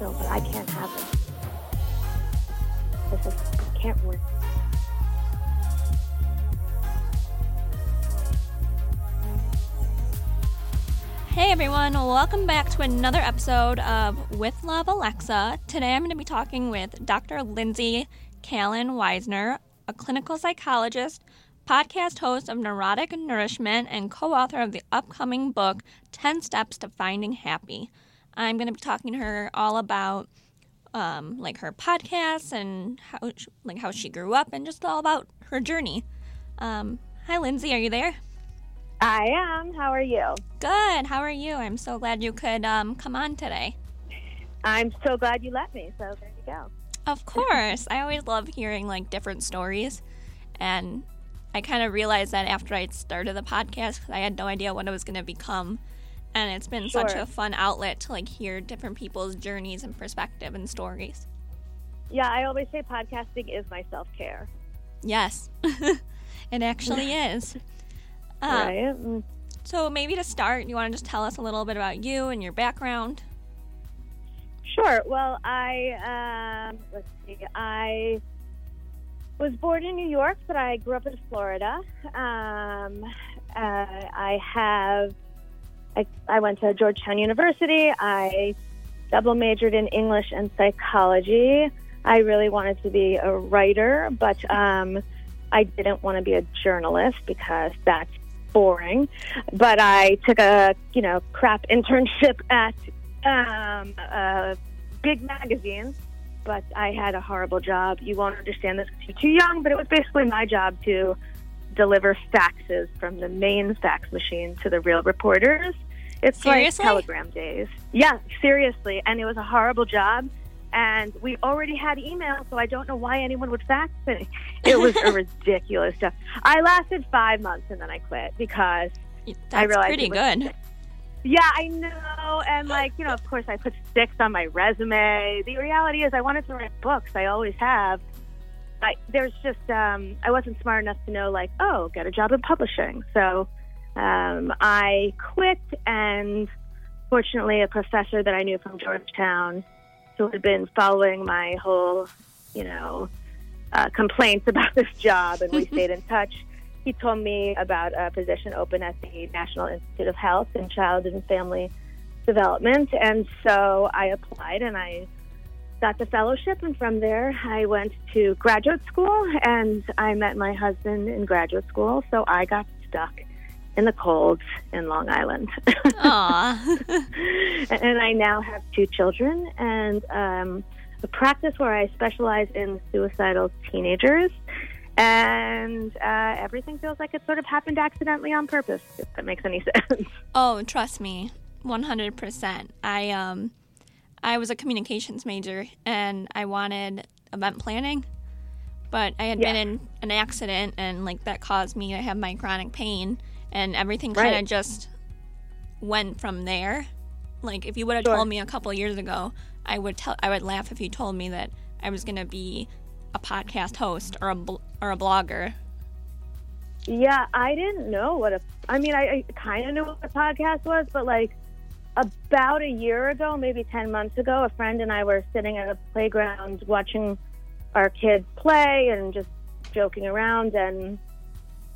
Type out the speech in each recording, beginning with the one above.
No, but I can't have it. This is, I can't work. Hey everyone, welcome back to another episode of With Love Alexa. Today I'm going to be talking with Dr. Lindsay Callan Weisner, a clinical psychologist, podcast host of Neurotic Nourishment, and co author of the upcoming book 10 Steps to Finding Happy. I'm going to be talking to her all about um, like her podcasts and how like how she grew up and just all about her journey. Um, hi, Lindsay, are you there? I am. How are you? Good. How are you? I'm so glad you could um, come on today. I'm so glad you let me. So there you go. Of course. I always love hearing like different stories, and I kind of realized that after I started the podcast, I had no idea what it was going to become and it's been sure. such a fun outlet to like hear different people's journeys and perspective and stories. Yeah, I always say podcasting is my self care. Yes, it actually is. Um, right. So maybe to start, you want to just tell us a little bit about you and your background? Sure. Well, I um, let's see. I was born in New York, but I grew up in Florida. Um, uh, I have I, I went to Georgetown University. I double majored in English and psychology. I really wanted to be a writer, but um, I didn't want to be a journalist because that's boring. But I took a you know crap internship at um, a big magazine. But I had a horrible job. You won't understand this because you're too young. But it was basically my job to deliver faxes from the main fax machine to the real reporters. It's seriously? like telegram days. Yeah, seriously. And it was a horrible job. And we already had email, so I don't know why anyone would fax me. It was a ridiculous job. I lasted five months and then I quit because That's I realized pretty good. Yeah, I know. And like, you know, of course I put six on my resume. The reality is I wanted to write books. I always have. I, there's just um, I wasn't smart enough to know like oh get a job in publishing. So um, I quit and fortunately a professor that I knew from Georgetown who had been following my whole you know uh, complaints about this job and we stayed in touch. He told me about a position open at the National Institute of Health in Child and Family Development and so I applied and I got the fellowship, and from there I went to graduate school, and I met my husband in graduate school. So I got stuck in the cold in Long Island. Aww. and I now have two children and um, a practice where I specialize in suicidal teenagers. And uh, everything feels like it sort of happened accidentally on purpose, if that makes any sense. Oh, trust me, 100%. I, um, I was a communications major and I wanted event planning, but I had yeah. been in an accident and like that caused me to have my chronic pain and everything kind of right. just went from there. Like if you would have sure. told me a couple years ago, I would tell I would laugh if you told me that I was going to be a podcast host or a bl- or a blogger. Yeah, I didn't know what a I mean, I, I kind of knew what a podcast was, but like about a year ago, maybe 10 months ago, a friend and I were sitting at a playground watching our kids play and just joking around. And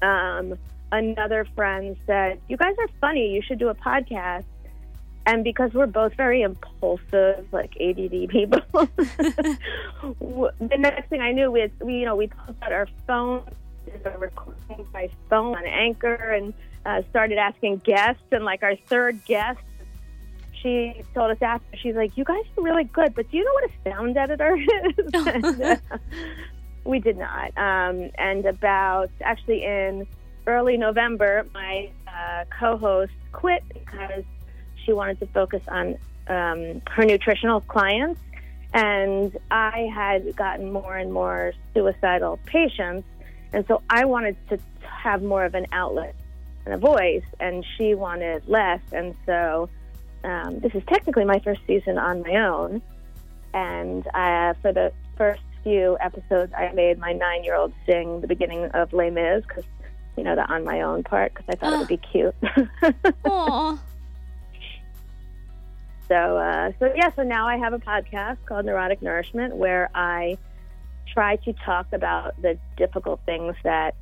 um, another friend said, You guys are funny. You should do a podcast. And because we're both very impulsive, like ADD people, the next thing I knew, we, had, we you know we pulled out our phone, recording by phone on Anchor, and uh, started asking guests. And like our third guest she told us after, she's like, "You guys are really good, but do you know what a sound editor is?" and, uh, we did not. Um, and about actually in early November, my uh, co-host quit because she wanted to focus on um, her nutritional clients, and I had gotten more and more suicidal patients, and so I wanted to have more of an outlet and a voice, and she wanted less, and so um, this is technically my first season on my own. And uh, for the first few episodes, I made my nine year old sing the beginning of Les Mis because, you know, the on my own part because I thought it would be cute. Aww. So, uh, so yeah. So now I have a podcast called Neurotic Nourishment, where I try to talk about the difficult things that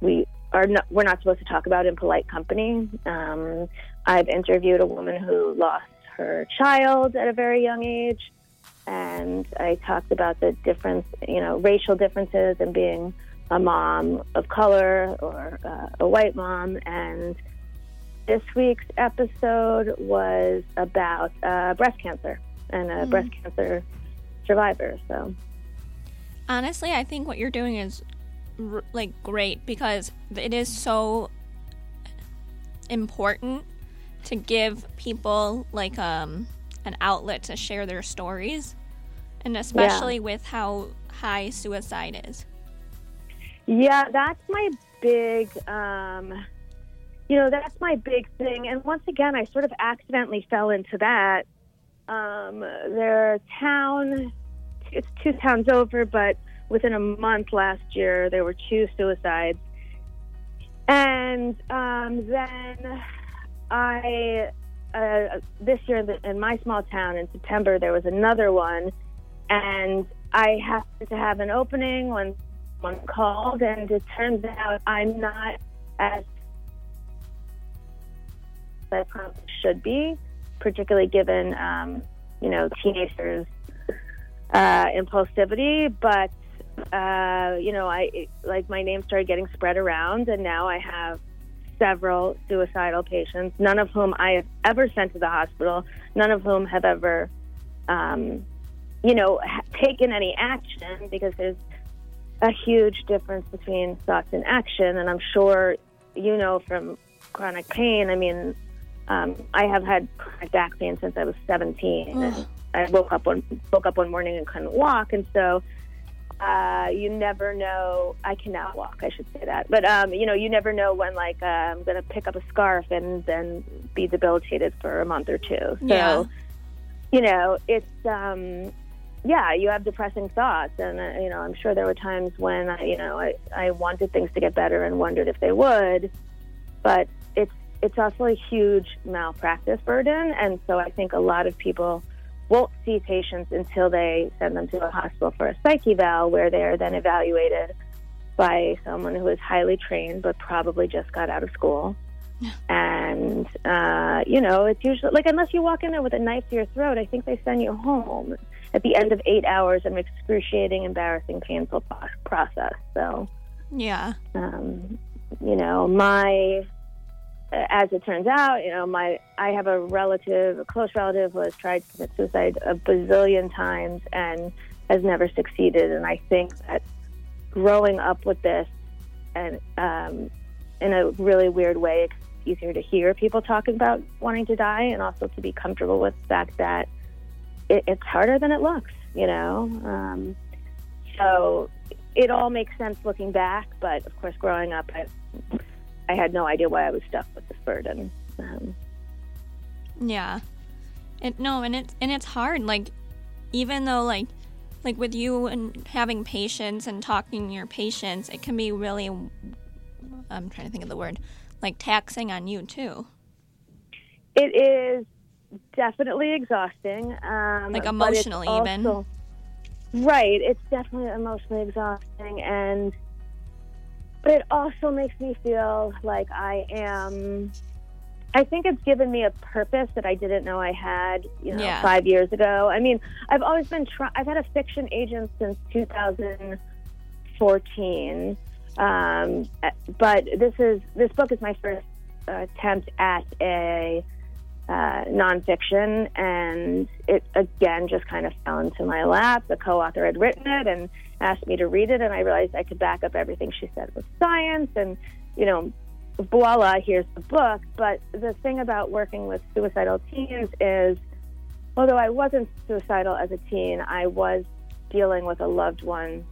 we are not, we're not supposed to talk about in polite company. Um, I've interviewed a woman who lost her child at a very young age, and I talked about the difference, you know, racial differences and being a mom of color or uh, a white mom. And this week's episode was about uh, breast cancer and a mm. breast cancer survivor. So, honestly, I think what you're doing is r- like great because it is so important to give people like um an outlet to share their stories and especially yeah. with how high suicide is yeah that's my big um you know that's my big thing and once again i sort of accidentally fell into that um their town it's two towns over but within a month last year, there were two suicides. And um, then I, uh, this year in my small town in September, there was another one. And I happened to have an opening when one called, and it turns out I'm not as I probably should be, particularly given, um, you know, teenagers' uh, impulsivity. But uh, you know, I like my name started getting spread around, and now I have several suicidal patients, none of whom I have ever sent to the hospital, none of whom have ever, um, you know, taken any action because there's a huge difference between thoughts and action. And I'm sure you know from chronic pain. I mean, um, I have had chronic back pain since I was 17. And I woke up one woke up one morning and couldn't walk, and so uh, you never know. I cannot walk. I should say that, but um, you know, you never know when like uh, I'm going to pick up a scarf and then be debilitated for a month or two. So, yeah. you know, it's um, yeah, you have depressing thoughts, and uh, you know, I'm sure there were times when I, you know, I I wanted things to get better and wondered if they would, but it's it's also a huge malpractice burden, and so I think a lot of people won't see patients until they send them to a hospital for a psych eval, where they're then evaluated by someone who is highly trained but probably just got out of school. And, uh, you know, it's usually like unless you walk in there with a knife to your throat, I think they send you home at the end of eight hours of an excruciating, embarrassing, painful process. So, yeah. Um, you know, my as it turns out, you know, my I have a relative, a close relative, who has tried to commit suicide a bazillion times and has never succeeded. And I think that growing up with this, and um, in a really weird way, it's easier to hear people talking about wanting to die, and also to be comfortable with the fact that it, it's harder than it looks. You know, um, so it all makes sense looking back. But of course, growing up, I I had no idea why I was stuck with this burden. Um, yeah, it no, and it's and it's hard. Like, even though like like with you and having patients and talking to your patients, it can be really. I'm trying to think of the word, like taxing on you too. It is definitely exhausting. Um, like emotionally, also, even. Right. It's definitely emotionally exhausting, and but it also makes me feel like I am. I think it's given me a purpose that I didn't know I had, you know, yeah. five years ago. I mean, I've always been trying. I've had a fiction agent since 2014, um, but this is this book is my first uh, attempt at a uh, nonfiction, and it again just kind of fell into my lap. The co-author had written it and asked me to read it, and I realized I could back up everything she said with science, and you know, voila, here's the book. But the thing about working with suicidal teens is, although I wasn't suicidal as a teen, I was dealing with a loved one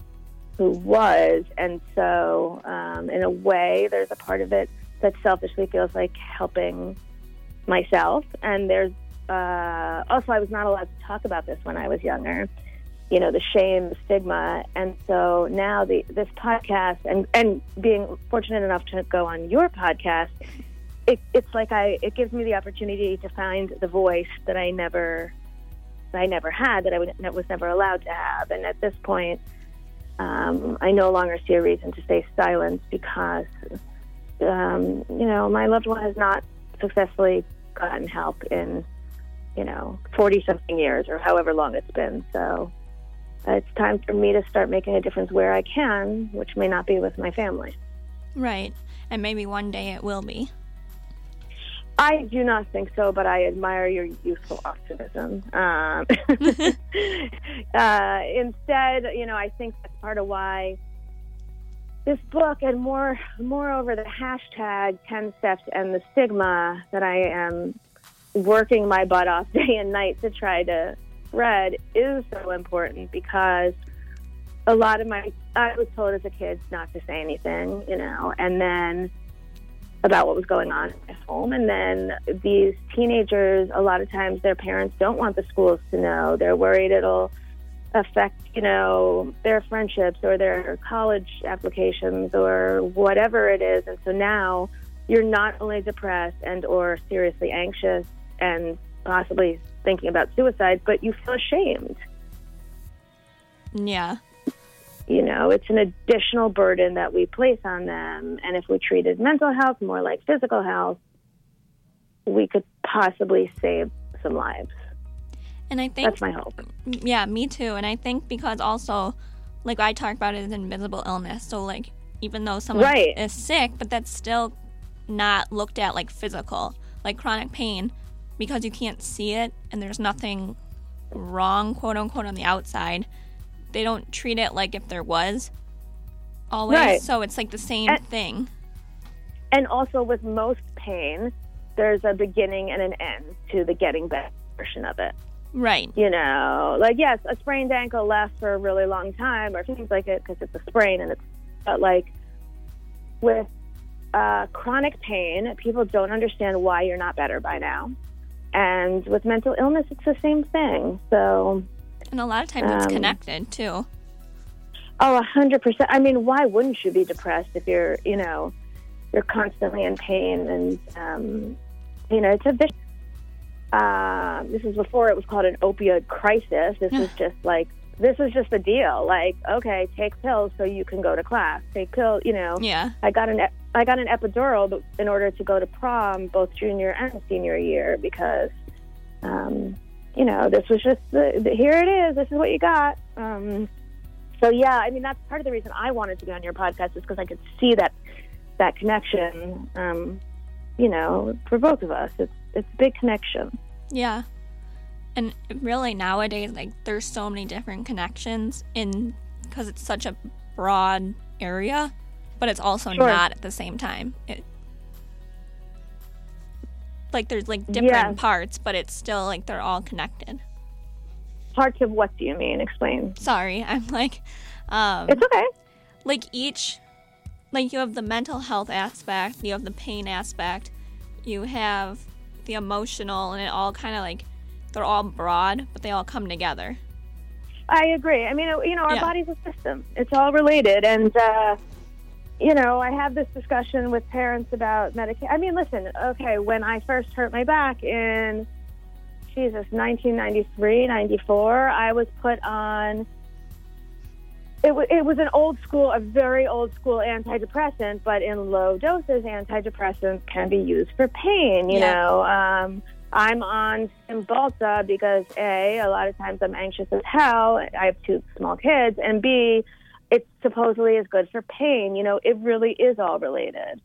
who was, and so um, in a way, there's a part of it that selfishly feels like helping myself. And there's uh, also, I was not allowed to talk about this when I was younger. You know, the shame, the stigma, and so now the this podcast and and being fortunate enough to go on your podcast it, it's like I it gives me the opportunity to find the voice that I never I never had that I would, was never allowed to have. And at this point, um, I no longer see a reason to stay silent because um, you know my loved one has not successfully gotten help in you know 40 something years or however long it's been. So it's time for me to start making a difference where I can, which may not be with my family. Right. And maybe one day it will be. I do not think so, but I admire your youthful optimism. Um, uh, instead, you know, I think that's part of why this book, and more, moreover, the hashtag 10 steps and the stigma that I am working my butt off day and night to try to spread is so important because a lot of my, I was told as a kid not to say anything, you know, and then about what was going on at home. And then these teenagers, a lot of times their parents don't want the schools to know. They're worried it'll affect, you know, their friendships or their college applications or whatever it is. And so now you're not only depressed and or seriously anxious and possibly thinking about suicide, but you feel ashamed. Yeah you know, it's an additional burden that we place on them. And if we treated mental health more like physical health, we could possibly save some lives. And I think that's my hope. Yeah, me too. And I think because also, like I talk about it as invisible illness. So like, even though someone right. is sick, but that's still not looked at like physical, like chronic pain, because you can't see it and there's nothing wrong, quote unquote, on the outside they don't treat it like if there was always. Right. So it's like the same and, thing. And also with most pain, there's a beginning and an end to the getting better portion of it. Right. You know, like yes, a sprained ankle lasts for a really long time, or seems like it because it's a sprain, and it's but like with uh, chronic pain, people don't understand why you're not better by now. And with mental illness, it's the same thing. So and a lot of times um, it's connected too. Oh, a hundred percent. I mean, why wouldn't you be depressed if you're, you know, you're constantly in pain and, um, you know, it's a vicious. Uh, this is before it was called an opioid crisis. This is just like this is just a deal. Like, okay, take pills so you can go to class. Take pill, you know. Yeah. I got an I got an epidural in order to go to prom both junior and senior year because um, you know, this was just the, the, here it is. This is what you got. Um, so yeah, I mean, that's part of the reason I wanted to be on your podcast is because I could see that that connection. Um, you know, for both of us, it's it's a big connection. Yeah, and really nowadays, like there's so many different connections in because it's such a broad area, but it's also sure. not at the same time. It, like there's like different yes. parts, but it's still like they're all connected. Parts of what do you mean? Explain. Sorry, I'm like, um, it's okay. Like each, like you have the mental health aspect, you have the pain aspect, you have the emotional, and it all kind of like they're all broad, but they all come together. I agree. I mean, you know, our yeah. body's a system. It's all related, and uh, you know, I have this discussion with parents about medication. I mean, listen, okay, when I first hurt my back in, Jesus, 1993, 94, I was put on, it, w- it was an old school, a very old school antidepressant, but in low doses, antidepressants can be used for pain, you yeah. know. Um, I'm on Cymbalta because A, a lot of times I'm anxious as hell. I have two small kids, and B, it supposedly is good for pain. You know, it really is all related.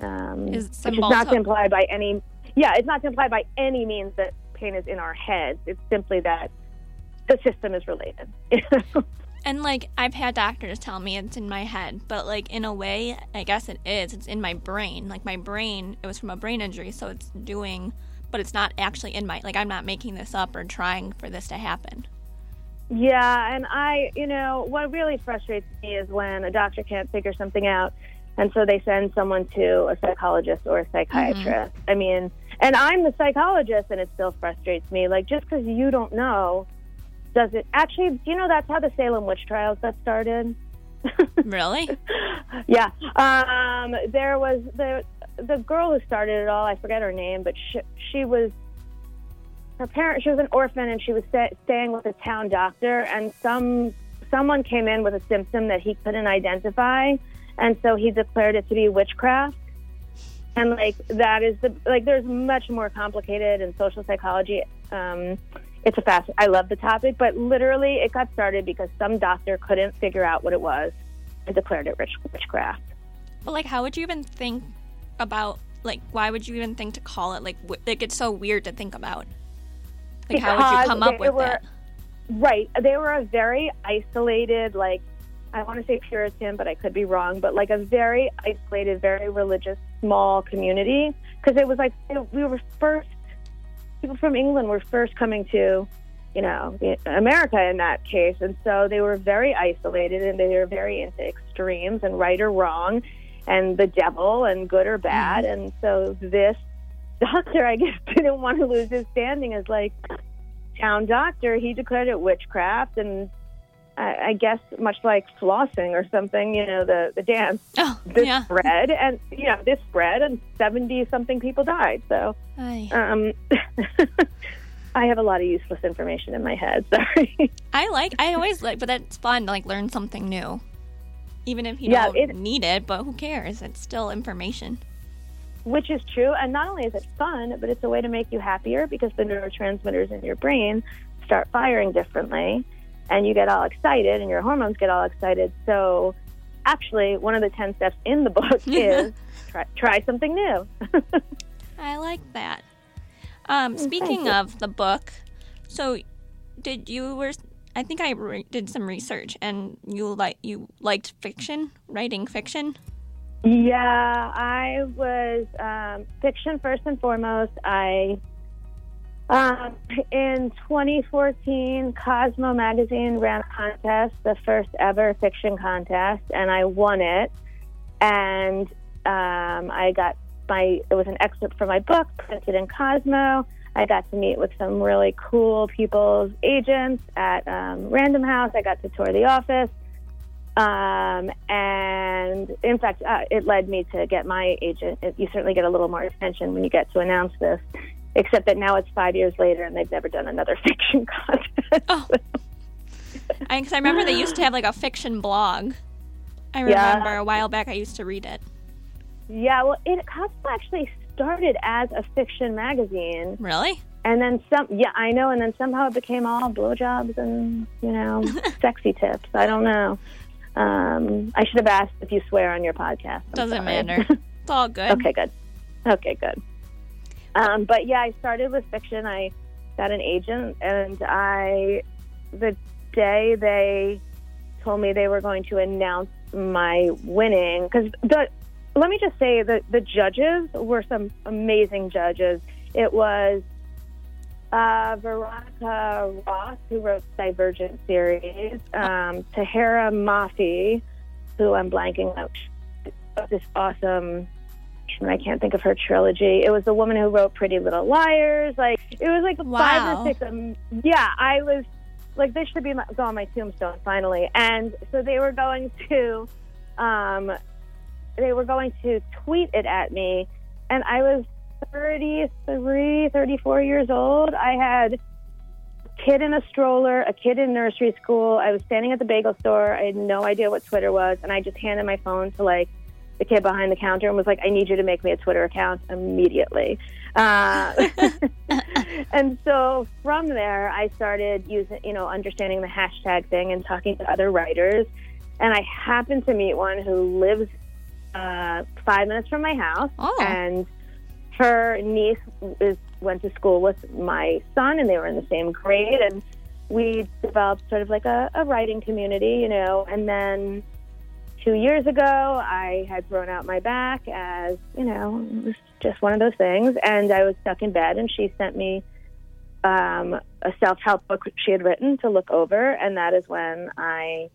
Um, is which is not to imply by any, yeah, it's not to imply by any means that pain is in our heads. It's simply that the system is related. and like I've had doctors tell me it's in my head, but like in a way, I guess it is. It's in my brain. Like my brain, it was from a brain injury, so it's doing, but it's not actually in my. Like I'm not making this up or trying for this to happen. Yeah, and I, you know, what really frustrates me is when a doctor can't figure something out and so they send someone to a psychologist or a psychiatrist. Mm-hmm. I mean, and I'm the psychologist and it still frustrates me. Like, just because you don't know, does it actually, do you know that's how the Salem witch trials got started? Really? yeah. Um, there was the the girl who started it all. I forget her name, but she, she was her parent. She was an orphan, and she was sta staying with a town doctor. And some someone came in with a symptom that he couldn't identify, and so he declared it to be witchcraft. And like that is the like. There's much more complicated in social psychology. Um, it's a fast. I love the topic, but literally, it got started because some doctor couldn't figure out what it was and declared it witch, witchcraft. But like, how would you even think about like? Why would you even think to call it like? w- Like it's so weird to think about. Like, how would you come up with were- it? Right. They were a very isolated, like, I want to say Puritan, but I could be wrong, but like a very isolated, very religious, small community. Because it was like, we were first, people from England were first coming to, you know, America in that case. And so they were very isolated and they were very into extremes and right or wrong and the devil and good or bad. Mm-hmm. And so this doctor, I guess, didn't want to lose his standing as like, town doctor, he declared it witchcraft, and I, I guess much like flossing or something, you know, the the dance. Oh, This yeah. spread, and you know, this spread, and seventy something people died. So, Ay. um, I have a lot of useless information in my head. Sorry. I like. I always like, but that's fun to like learn something new, even if you Yeah, don't it- need it. But who cares? It's still information. Which is true, and not only is it fun, but it's a way to make you happier because the neurotransmitters in your brain start firing differently, and you get all excited, and your hormones get all excited. So, actually, one of the ten steps in the book is try, try something new. I like that. Um, speaking of the book, so did you were? I think I re- did some research, and you like you liked fiction, writing fiction. Yeah, I was um, fiction first and foremost. I um, in 2014, Cosmo magazine ran a contest, the first ever fiction contest, and I won it. And um, I got my it was an excerpt from my book printed in Cosmo. I got to meet with some really cool people's agents at um, Random House. I got to tour the office. Um, and in fact, uh, it led me to get my agent. You certainly get a little more attention when you get to announce this, except that now it's five years later and they've never done another fiction contest. Oh, I, 'cause I remember they used to have like a fiction blog. I Yeah. remember a while back I used to read it. yeah, well, it Cosmo actually started as a fiction magazine, Really? and then some. Yeah, I know, and then somehow it became all blowjobs and you know sexy tips. I don't know. Um, I should have asked if you swear on your podcast. I'm Doesn't sorry. matter. It's all good. Okay, good. Okay, good. Um, but yeah, I started with fiction. I got an agent, and I, the day they told me they were going to announce my winning, because the, let me just say that the judges were some amazing judges. It was uh, Veronica Roth, who wrote Divergent series, um, Tahereh Mafi, who I'm blanking out, this awesome I can't think of her trilogy. It was the woman who wrote Pretty Little Liars. Like it was like five or six. Um, yeah, I was like this should be my, go on my tombstone finally. And so they were going to, um, they were going to tweet it at me, and I was 33, 34 years old. I had a kid in a stroller, a kid in nursery school. I was standing at the bagel store. I had no idea what Twitter was, and I just handed my phone to like the kid behind the counter and was like, "I need you to make me a Twitter account immediately." Uh, and so from there, I started using, you know, understanding the hashtag thing and talking to other writers. And I happened to meet one who lives uh, five minutes from my house, Oh. and her niece is went to school with my son, and they were in the same grade, and we developed sort of like a, a writing community, you know. And then two years ago, I had thrown out my back as, you know, it was just one of those things. And I was stuck in bed, and she sent me um, a self help book she had written to look over. And that is when I,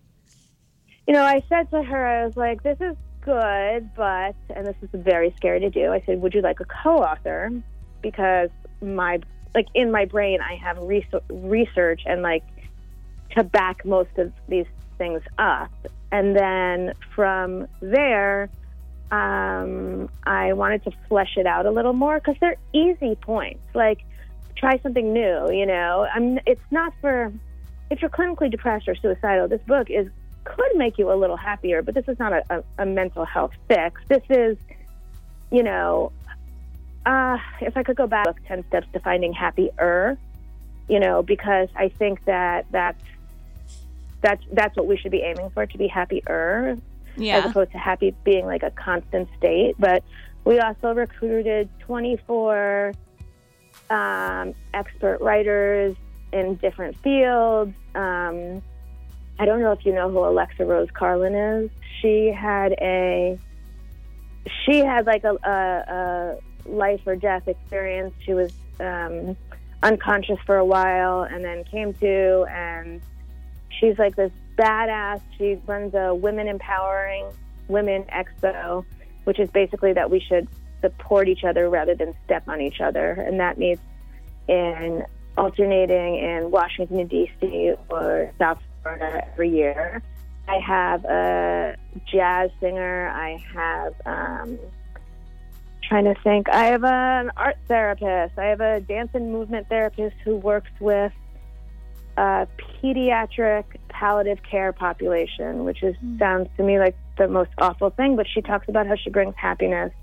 you know, I said to her, I was like, this is good, but, and this is very scary to do. I said, would you like a co author? Because my, like, in my brain, I have res- research and, like, to back most of these things up And then from there, um, I wanted to flesh it out a little more because they're easy points. Like, try something new, you know? I'm, it's not for, if you're clinically depressed or suicidal, this book is could make you a little happier, but this is not a, a, a mental health fix. This is, you know, uh, if I could go back 10 steps to finding happier, you know, because I think that that's, that's, that's what we should be aiming for to be happier Yeah. as opposed to happy being like a constant state. But we also recruited 24 um, expert writers in different fields. Um, I don't know if you know who Alexa Rose Carlin is. She had a she had like a, a, a life or death experience. She was um, unconscious for a while and then came to, and she's like this badass. She runs a women empowering women expo, which is basically that we should support each other rather than step on each other, and that means in alternating in Washington D.C. or South Florida every year. I have a jazz singer. I have um, trying to think. I have an art therapist. I have a dance and movement therapist who works with a pediatric palliative care population, which is sounds to me like the most awful thing. But she talks about how she brings happiness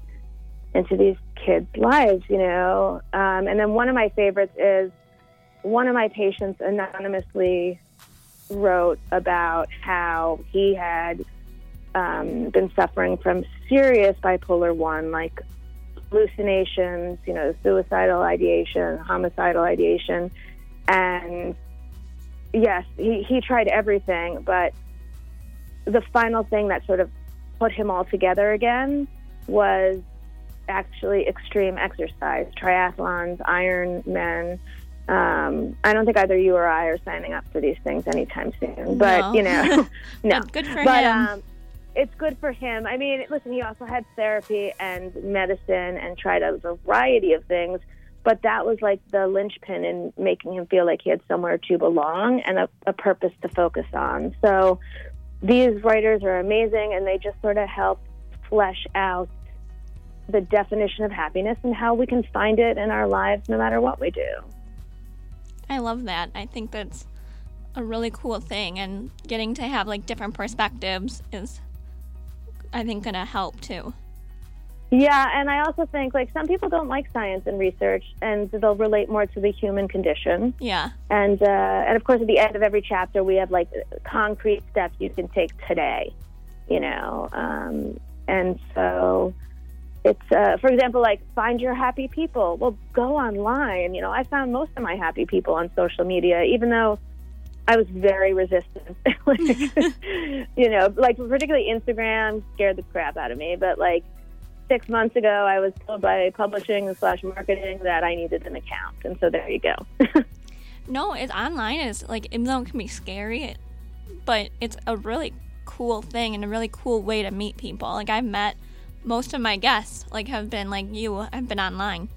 into these kids' lives, you know. Um, and then one of my favorites is one of my patients anonymously wrote about how he had um, been suffering from serious bipolar one, like hallucinations, you know, suicidal ideation, homicidal ideation, and yes, he, he tried everything, but the final thing that sort of put him all together again was actually extreme exercise, triathlons, Ironman. Um, I don't think either you or I are signing up for these things anytime soon, but No. you know, no. But good for but him. um, it's good for him. I mean, listen, he also had therapy and medicine and tried a variety of things, but that was like the linchpin in making him feel like he had somewhere to belong and a, a purpose to focus on. So these writers are amazing, and they just sort of help flesh out the definition of happiness and how we can find it in our lives no matter what we do. I love that. I think that's a really cool thing, and getting to have like different perspectives is, I think, gonna help too. Yeah, and I also think like some people don't like science and research, and they'll relate more to the human condition. Yeah. And uh, and of course, at the end of every chapter, we have like concrete steps you can take today. You know, um, and so it's uh, for example, like find your happy people. Well, go online. You know, I found most of my happy people on social media, even though I was very resistant. like, you know, like particularly Instagram scared the crap out of me. But like six months ago, I was told by publishing slash marketing that I needed an account, and so there you go. No, it's online is like even though it can be scary, but it's a really cool thing and a really cool way to meet people. Like I've met most of my guests like have been like you have been online.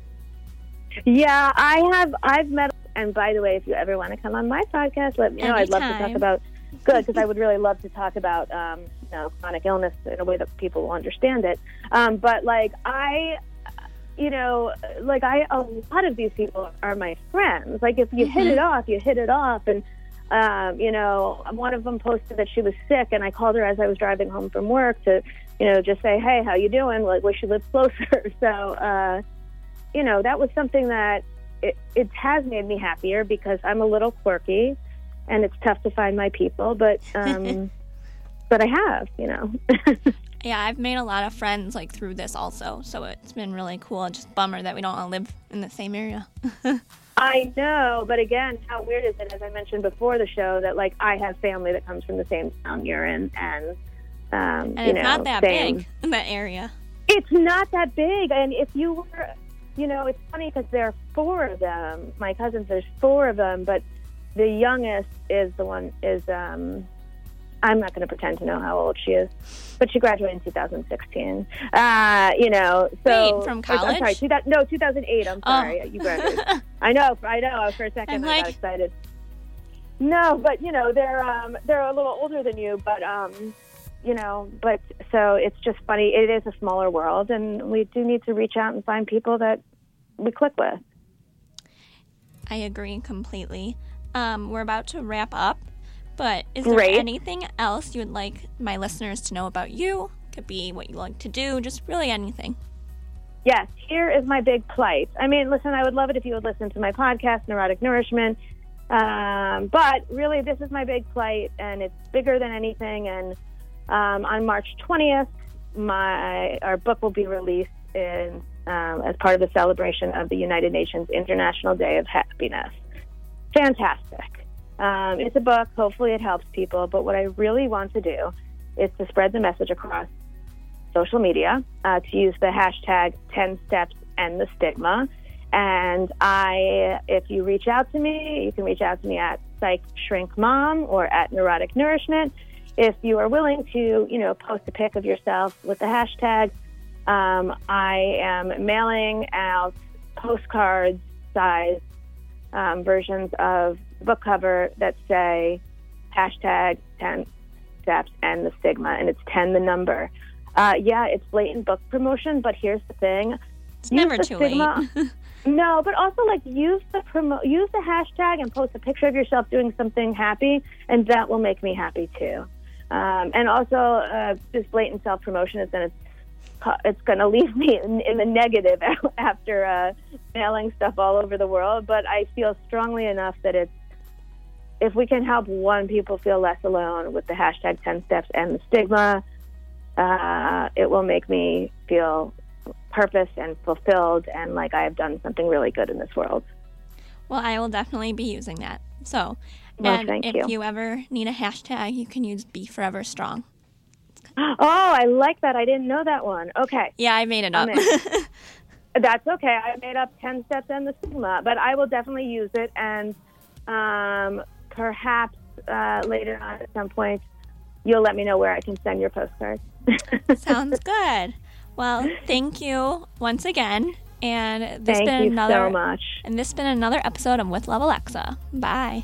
Yeah, I have. I've met. And by the way, if you ever want to come on my podcast, let me know. I'd love to talk about. Good, because I would really love to talk about um, you know chronic illness in a way that people will understand it. Um, but like I, you know, like I, a lot of these people are my friends. Like if you hit it off, you hit it off, and um, you know, one of them posted that she was sick, and I called her as I was driving home from work to, you know, just say, hey, how you doing? Like, wish you lived closer. so. uh you know, that was something that it, it has made me happier because I'm a little quirky and it's tough to find my people, but um, but I have, you know. Yeah, I've made a lot of friends like through this also, so it's been really cool. Just bummer that we don't all live in the same area. I know, but again, how weird is it? As I mentioned before the show, that like I have family that comes from the same town you're in, and um, And it's know, not that same. big in that area. It's not that big, and if you were, you know, it's funny because there are four of them. My cousins, there's four of them, but the youngest is the one is. um I'm not going to pretend to know how old she is, but she graduated in 2016. Uh, you know, so Wait, from I'm sorry, college? 2000, no, 2008. I'm Oh. sorry, you graduated. I know, I know. For a 2nd I'm I got excited. No, but you know they're um, they're a little older than you, but um, you know, but so it's just funny. It is a smaller world, and we do need to reach out and find people that we click with. I agree completely. Um, we're about to wrap up, but is Great. there anything else you would like my listeners to know about you? Could be what you like to do, just really anything. Yes, here is my big plight. I mean, listen, I would love it if you would listen to my podcast, Neurotic Nourishment. Um, but really, this is my big plight, and it's bigger than anything. And um, on March 20th, my our book will be released in um, as part of the celebration of the United Nations International Day of Happiness. Fantastic. Um, it's a book. Hopefully, it helps people. But what I really want to do is to spread the message across social media uh, to use the hashtag 10 steps and the stigma. And I, if you reach out to me, you can reach out to me at Psych Shrink Mom or at Neurotic Nourishment. If you are willing to, you know, post a pic of yourself with the hashtag, um, I am mailing out postcards size um, versions of book cover that say hashtag 10 steps and the stigma, and it's 10 the number. Uh, yeah, it's blatant book promotion, but here's the thing. It's Use never the too stigma- late. No, but also like use the promo use the hashtag and post a picture of yourself doing something happy, and that will make me happy too. Um, and also, uh, this blatant self promotion is going to it's going to leave me in, in the negative after uh, mailing stuff all over the world. But I feel strongly enough that it's if we can help one people feel less alone with the hashtag 10 steps and the stigma, uh, it will make me feel purpose and fulfilled and like I have done something really good in this world. Well, I will definitely be using that. So, and if you. you ever need a hashtag, you can use Be Forever Strong. Oh, I like that. I didn't know that one. Okay. Yeah, I made it up. That's okay. I made up 10 steps and the stigma, but I will definitely use it. And um, perhaps uh, later on at some point, you'll let me know where I can send your postcards. Sounds good. Well, thank you once again. And this Thank been you another so much. and this been another episode of With Love Alexa. Bye.